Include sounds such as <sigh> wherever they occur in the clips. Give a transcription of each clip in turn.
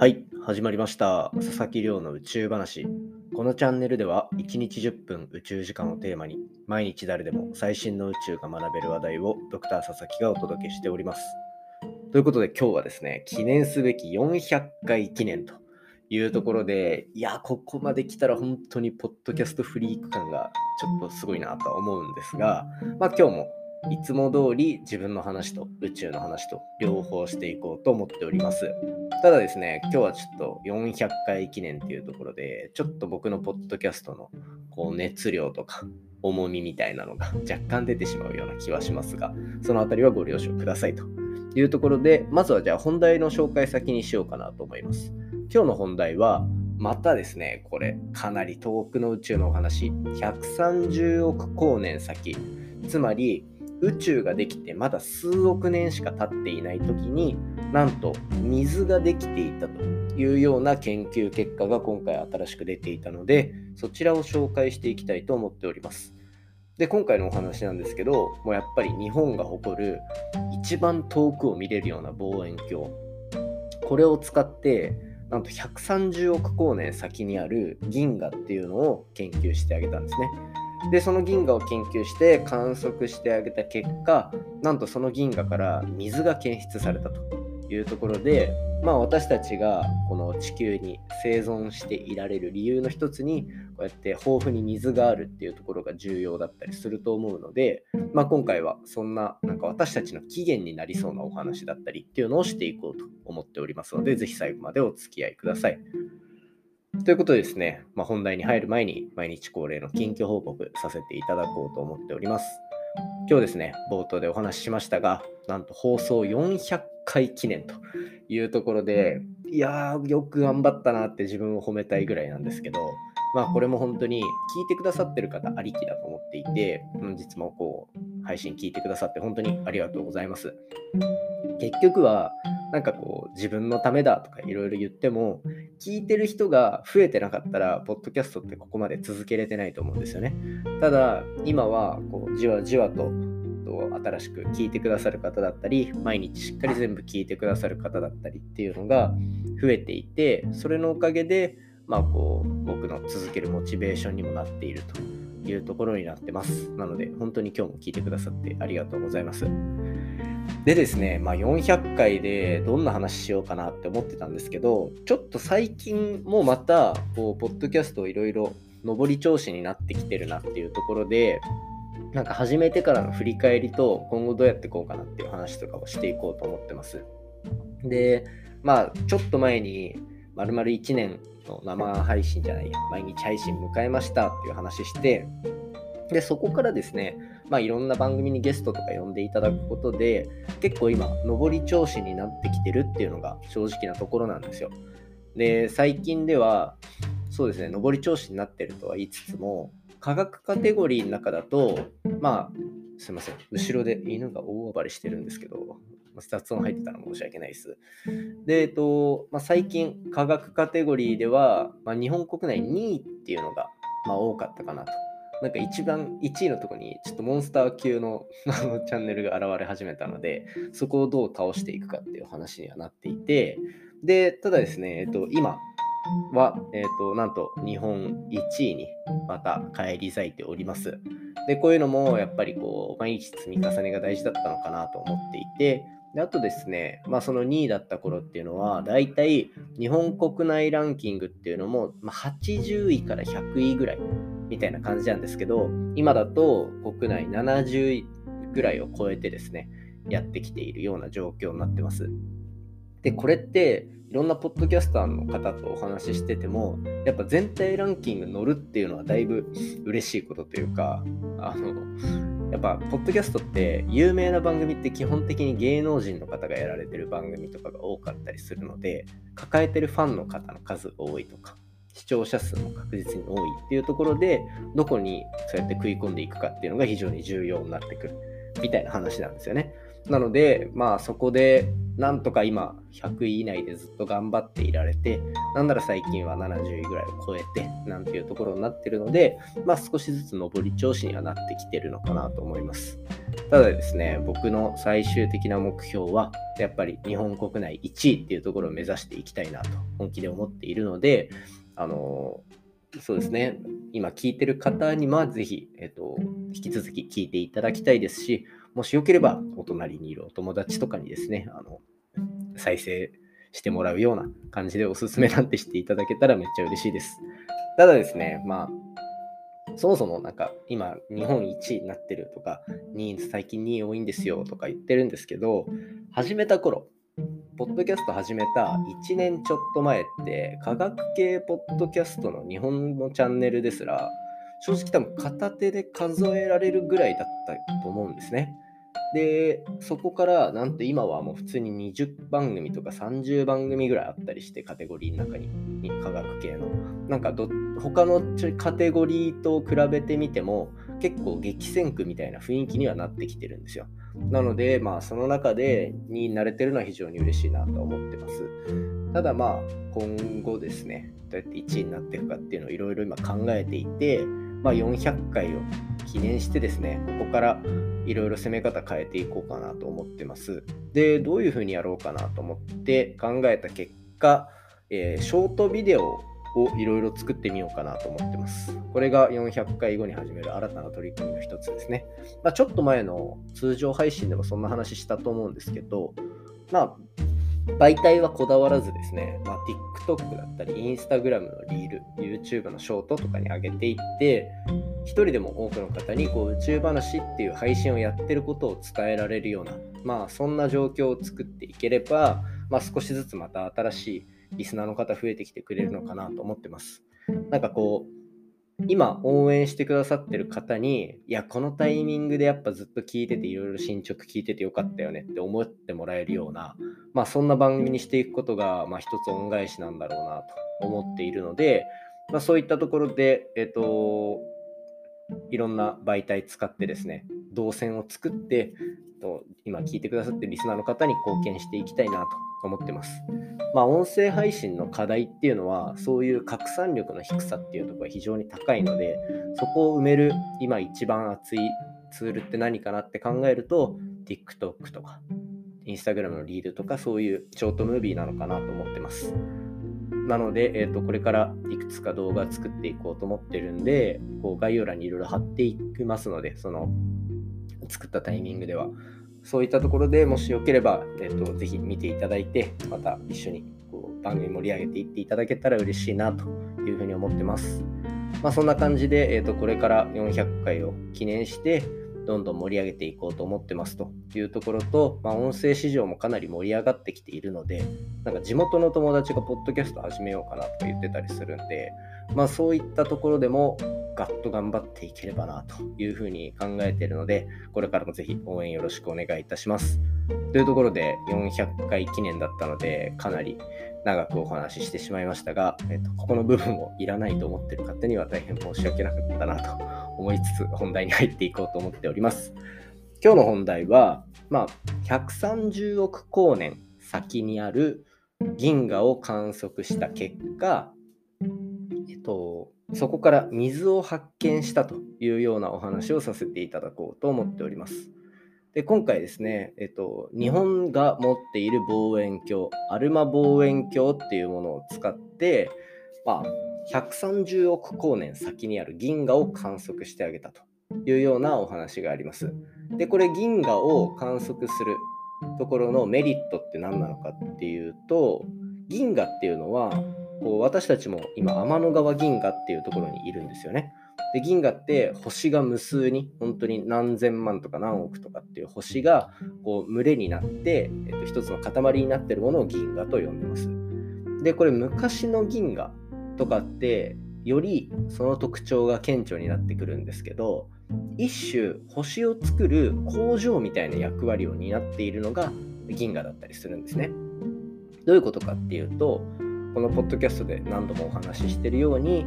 はい、始まりました。佐々木亮の宇宙話。このチャンネルでは1日10分宇宙時間をテーマに毎日誰でも最新の宇宙が学べる話題をドクター佐々木がお届けしております。ということで今日はですね、記念すべき400回記念というところで、いや、ここまで来たら本当にポッドキャストフリーク感がちょっとすごいなと思うんですが、まあ今日もいつも通り自分の話と宇宙の話と両方していこうと思っております。ただですね、今日はちょっと400回記念っていうところで、ちょっと僕のポッドキャストのこう熱量とか重みみたいなのが若干出てしまうような気はしますが、そのあたりはご了承くださいというところで、まずはじゃあ本題の紹介先にしようかなと思います。今日の本題は、またですね、これかなり遠くの宇宙のお話、130億光年先、つまり宇宙ができてまだ数億年しか経っていない時になんと水ができていたというような研究結果が今回新しく出ていたのでそちらを紹介していきたいと思っております。で今回のお話なんですけどもうやっぱり日本が誇る一番遠くを見れるような望遠鏡。これを使ってなんと130億光年先にある銀河っていうのを研究してあげたんですね。でその銀河を研究して観測してあげた結果なんとその銀河から水が検出されたというところでまあ私たちがこの地球に生存していられる理由の一つにこうやって豊富に水があるっていうところが重要だったりすると思うので、まあ、今回はそんななんか私たちの起源になりそうなお話だったりっていうのをしていこうと思っておりますのでぜひ最後までお付き合いください。ということでですね、まあ、本題に入る前に毎日恒例の近況報告させていただこうと思っております。今日ですね、冒頭でお話ししましたが、なんと放送400回記念というところで、いやー、よく頑張ったなって自分を褒めたいぐらいなんですけど、まあこれも本当に聞いてくださってる方ありきだと思っていて、本日もこう配信聞いてくださって本当にありがとうございます。結局はなんかこう自分のためだとかいろいろ言っても聞いてる人が増えてなかったらポッドキャストってここまで続けれてないと思うんですよね。ただ今はこうじわじわと新しく聞いてくださる方だったり毎日しっかり全部聞いてくださる方だったりっていうのが増えていてそれのおかげでまあこう僕の続けるモチベーションにもなっているというところになってます。なので本当に今日も聞いてくださってありがとうございます。でですね、まあ、400回でどんな話しようかなって思ってたんですけど、ちょっと最近もまた、こう、ポッドキャストいろいろ上り調子になってきてるなっていうところで、なんか始めてからの振り返りと今後どうやっていこうかなっていう話とかをしていこうと思ってます。で、まあ、ちょっと前に、まるまる1年の生配信じゃないや、毎日配信迎えましたっていう話して、で、そこからですね、まあ、いろんな番組にゲストとか呼んでいただくことで、結構今、上り調子になってきてるっていうのが正直なところなんですよ。で、最近では、そうですね、上り調子になってるとは言いつつも、科学カテゴリーの中だと、まあ、すいません、後ろで犬が大暴れしてるんですけど、雑音入ってたら申し訳ないです。で、えっと、まあ、最近、科学カテゴリーでは、まあ、日本国内2位っていうのが、まあ、多かったかなと。なんか一番1位のとこにちょっとモンスター級の <laughs> あのチャンネルが現れ始めたのでそこをどう倒していくかっていう話にはなっていてでただですね、えっと、今は、えっと、なんと日本1位にまた返り咲いておりますでこういうのもやっぱりこう毎日積み重ねが大事だったのかなと思っていてであとですね、まあ、その2位だった頃っていうのは、だいたい日本国内ランキングっていうのも、まあ、80位から100位ぐらいみたいな感じなんですけど、今だと国内70位ぐらいを超えてですね、やってきているような状況になってます。で、これって、いろんなポッドキャスターの方とお話ししてても、やっぱ全体ランキング乗るっていうのはだいぶ嬉しいことというか、あの、やっぱ、ポッドキャストって有名な番組って基本的に芸能人の方がやられてる番組とかが多かったりするので、抱えてるファンの方の数が多いとか、視聴者数も確実に多いっていうところで、どこにそうやって食い込んでいくかっていうのが非常に重要になってくるみたいな話なんですよね。なので、まあそこでなんとか今100位以内でずっと頑張っていられて、なんなら最近は70位ぐらいを超えて、なんていうところになってるので、まあ少しずつ上り調子にはなってきてるのかなと思います。ただですね、僕の最終的な目標は、やっぱり日本国内1位っていうところを目指していきたいなと本気で思っているので、あのそうですね、今聞いてる方にはぜひ、えっと、引き続き聞いていただきたいですし、もしよければお隣にいるお友達とかにですね、あの再生してもらうような感じでおすすめなんてしていただけたらめっちゃ嬉しいです。ただですね、まあ、そもそもなんか今日本1位になってるとか、2位、最近2位多いんですよとか言ってるんですけど、始めた頃、ポッドキャスト始めた1年ちょっと前って、科学系ポッドキャストの日本のチャンネルですら、正直多分片手で数えられるぐらいだったと思うんですね。で、そこからなんと今はもう普通に20番組とか30番組ぐらいあったりして、カテゴリーの中に、科学系の。なんかど、他のカテゴリーと比べてみても、結構激戦区みたいな雰囲気にはなってきてるんですよ。なので、まあ、その中でになれてるのは非常に嬉しいなと思ってます。ただまあ、今後ですね、どうやって1位になっていくかっていうのをいろいろ今考えていて、まあ、400回を記念してですね、ここからいろいろ攻め方変えていこうかなと思ってます。で、どういうふうにやろうかなと思って考えた結果、えー、ショートビデオをいろいろ作ってみようかなと思ってます。これが400回後に始める新たな取り組みの一つですね。まあ、ちょっと前の通常配信でもそんな話したと思うんですけど、まあ、媒体はこだわらずですね、まあ、TikTok だったり、Instagram のリール、YouTube のショートとかに上げていって、一人でも多くの方にこう宇宙話っていう配信をやってることを伝えられるような、まあそんな状況を作っていければ、まあ少しずつまた新しいリスナーの方増えてきてくれるのかなと思ってます。なんかこう、今応援してくださってる方に、いや、このタイミングでやっぱずっと聞いてて、いろいろ進捗聞いててよかったよねって思ってもらえるような、まあそんな番組にしていくことが、まあ一つ恩返しなんだろうなと思っているので、まあそういったところで、えっ、と、いろんな媒体使ってですね、動線を作って、と今聞いてくださってるリスナーの方に貢献していきたいなと思ってます。まあ、音声配信の課題っていうのは、そういう拡散力の低さっていうところが非常に高いので、そこを埋める今一番熱いツールって何かなって考えると、TikTok とか、Instagram のリードとか、そういうショートムービーなのかなと思ってます。なので、えーと、これからいくつか動画作っていこうと思ってるんで、こう概要欄にいろいろ貼っていきますので、その作ったタイミングでは。そういったところでもしよければ、えーと、ぜひ見ていただいて、また一緒にこう番組盛り上げていっていただけたら嬉しいなというふうに思ってます。まあ、そんな感じで、えーとこれから400回を記念して、どんどん盛り上げていこうと思ってますというところと、まあ、音声市場もかなり盛り上がってきているので、なんか地元の友達がポッドキャスト始めようかなとか言ってたりするんで、まあそういったところでもガッと頑張っていければなというふうに考えているので、これからもぜひ応援よろしくお願いいたします。というところで400回記念だったので、かなり長くお話ししてしまいましたが、えっと、ここの部分をいらないと思っている方には大変申し訳なかったなと思いつつ、本題に入っていこうと思っております。今日の本題は、まあ、130億光年先にある銀河を観測した結果、えっと、そこから水を発見したというようなお話をさせていただこうと思っております。で今回ですね、えっと、日本が持っている望遠鏡、アルマ望遠鏡っていうものを使って、まあ、130億光年先にある銀河を観測してあげたというようなお話があります。で、これ銀河を観測するところのメリットって何なのかっていうと、銀河っていうのは、こう私たちも今天の川銀河っていうところにいるんですよね。で銀河って星が無数に本当に何千万とか何億とかっていう星がこう群れになって、えっと、一つの塊になってるものを銀河と呼んでます。でこれ昔の銀河とかってよりその特徴が顕著になってくるんですけど一種星を作る工場みたいな役割を担っているのが銀河だったりするんですね。どういうことかっていうとこのポッドキャストで何度もお話ししてるように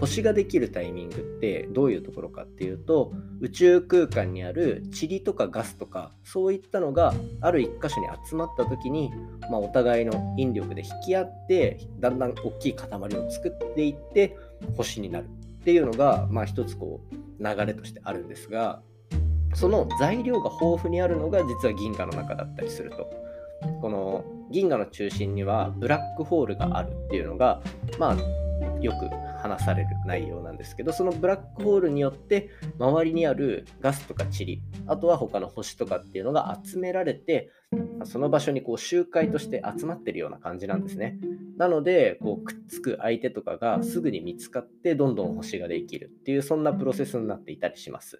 星ができるタイミングってどういうところかっていうと宇宙空間にある塵とかガスとかそういったのがある一箇所に集まった時に、まあ、お互いの引力で引き合ってだんだん大きい塊を作っていって星になるっていうのが、まあ、一つこう流れとしてあるんですがその材料が豊富にあるのが実は銀河の中だったりすると。この銀河の中心にはブラックホールがあるっていうのがまあよく話される内容なんですけどそのブラックホールによって周りにあるガスとか塵あとは他の星とかっていうのが集められてその場所にこう集会として集まってるような感じなんですね。なのでこうくっつく相手とかがすぐに見つかってどんどん星ができるっていうそんなプロセスになっていたりします。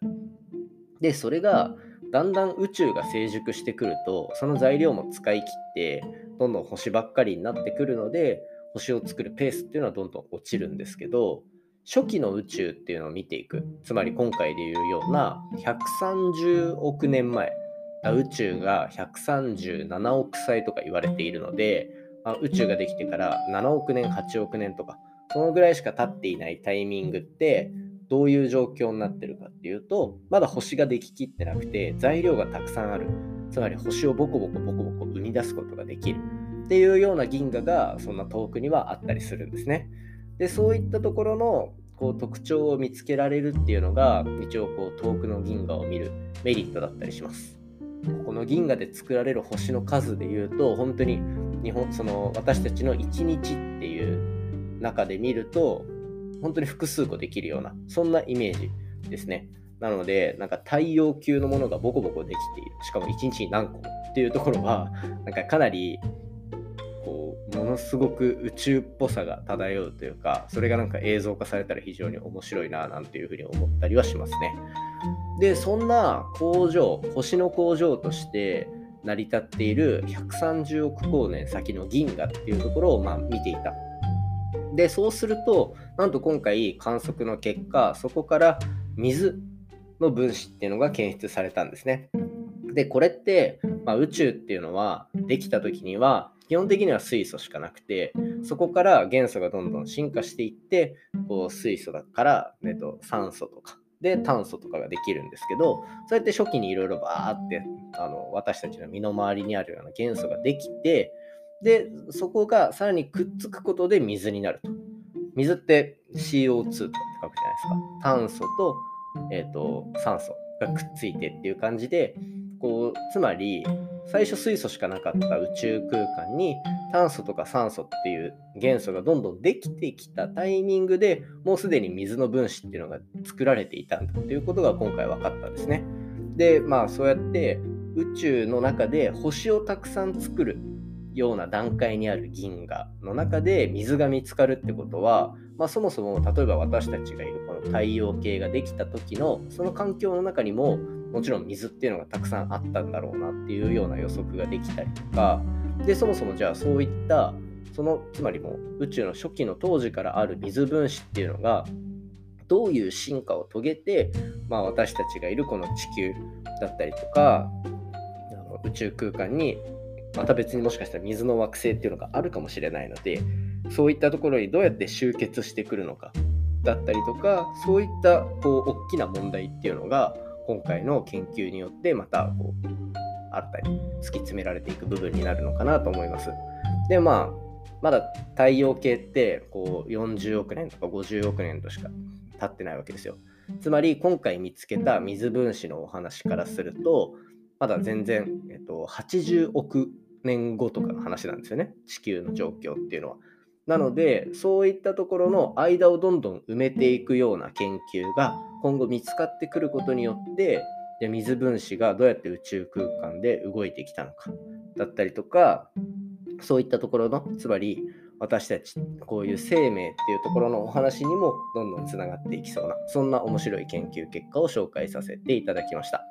でそれがだんだん宇宙が成熟してくるとその材料も使い切ってどんどん星ばっかりになってくるので星を作るペースっていうのはどんどん落ちるんですけど初期の宇宙っていうのを見ていく。つまり今回でいうような130億年前。宇宙が137億歳とか言われているので、まあ、宇宙ができてから7億年8億年とかそのぐらいしか経っていないタイミングってどういう状況になってるかっていうとまだ星ができきってなくて材料がたくさんある。つまり星をボコボコボコボコ生み出すことができる。っていうような銀河がそんな遠くにはあったりするんですね。でそういったところのこう特徴を見つけられるっていうのが一応こう遠くの銀河を見るメリットだったりします。この銀河で作られる星の数でいうと本当に日本その私たちの1日っていう中で見ると本当に複数個できるようなそんなイメージですね。なのでなんか太陽級のものがボコボコできているしかも1日に何個っていうところはなんかかなりものすごく宇宙っぽさが漂うというかそれがなんか映像化されたら非常に面白いななんていうふうに思ったりはしますね。でそんな工場星の工場として成り立っている130億光年先の銀河っていうところをまあ見ていた。でそうするとなんと今回観測の結果そこから水の分子っていうのが検出されたんですね。でこれって、まあ、宇宙っていうのはできた時には基本的には水素しかなくて、そこから元素がどんどん進化していって、こう水素だから、えっと、酸素とか、で炭素とかができるんですけど、そうやって初期にいろいろバーってあの私たちの身の回りにあるような元素ができて、で、そこがさらにくっつくことで水になると。水って CO2 とかって書くじゃないですか。炭素と,、えーと酸素がくっついてっていう感じで、こうつまり最初水素しかなかった宇宙空間に炭素とか酸素っていう元素がどんどんできてきたタイミングでもうすでに水の分子っていうのが作られていたんだっていうことが今回分かったんですね。でまあそうやって宇宙の中で星をたくさん作るような段階にある銀河の中で水が見つかるってことは、まあ、そもそも例えば私たちがいるこの太陽系ができた時のその環境の中にももちろん水っていうのがたくさんあったんだろうなっていうような予測ができたりとか。でそもそもじゃあそういったそのつまりもう宇宙の初期の当時からある水分子っていうのがどういう進化を遂げて、まあ、私たちがいるこの地球だったりとか宇宙空間にまた別にもしかしたら水の惑星っていうのがあるかもしれないのでそういったところにどうやって集結してくるのかだったりとかそういったこう大きな問題っていうのが今回の研究によってまたこう新たに突き詰められていく部分になるのかなと思います。でまあまだ太陽系ってこう40億年とか50億年としか経ってないわけですよ。つまり今回見つけた水分子のお話からするとまだ全然、えっと、80億年後とかの話なんですよね地球の状況っていうのは。なのでそういったところの間をどんどん埋めていくような研究が今後見つかってくることによってで水分子がどうやって宇宙空間で動いてきたのかだったりとかそういったところのつまり私たちこういう生命っていうところのお話にもどんどんつながっていきそうなそんな面白い研究結果を紹介させていただきました。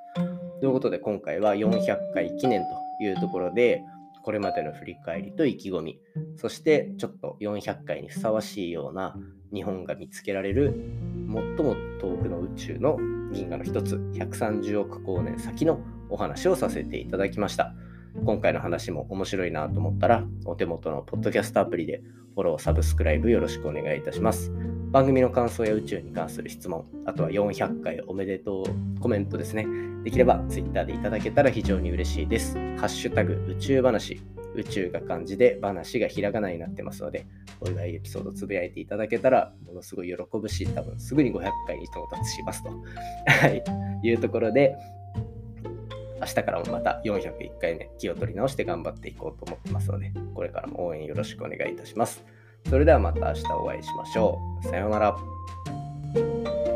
ということで今回は400回記念というところでこれまでの振り返りと意気込み、そしてちょっと400回にふさわしいような日本が見つけられる最も遠くの宇宙の銀河の一つ、130億光年先のお話をさせていただきました。今回の話も面白いなと思ったら、お手元のポッドキャストアプリでフォロー、サブスクライブよろしくお願いいたします。番組の感想や宇宙に関する質問、あとは400回おめでとうコメントですね。できれば Twitter でいただけたら非常に嬉しいです。ハッシュタグ宇宙話、宇宙が漢字で話がひらがなになってますので、お祝いエピソードつぶやいていただけたらものすごい喜ぶし、多分すぐに500回に到達しますとはいうところで、明日からもまた401回目気を取り直して頑張っていこうと思ってますので、これからも応援よろしくお願いいたします。それではまた明日お会いしましょう。さようなら。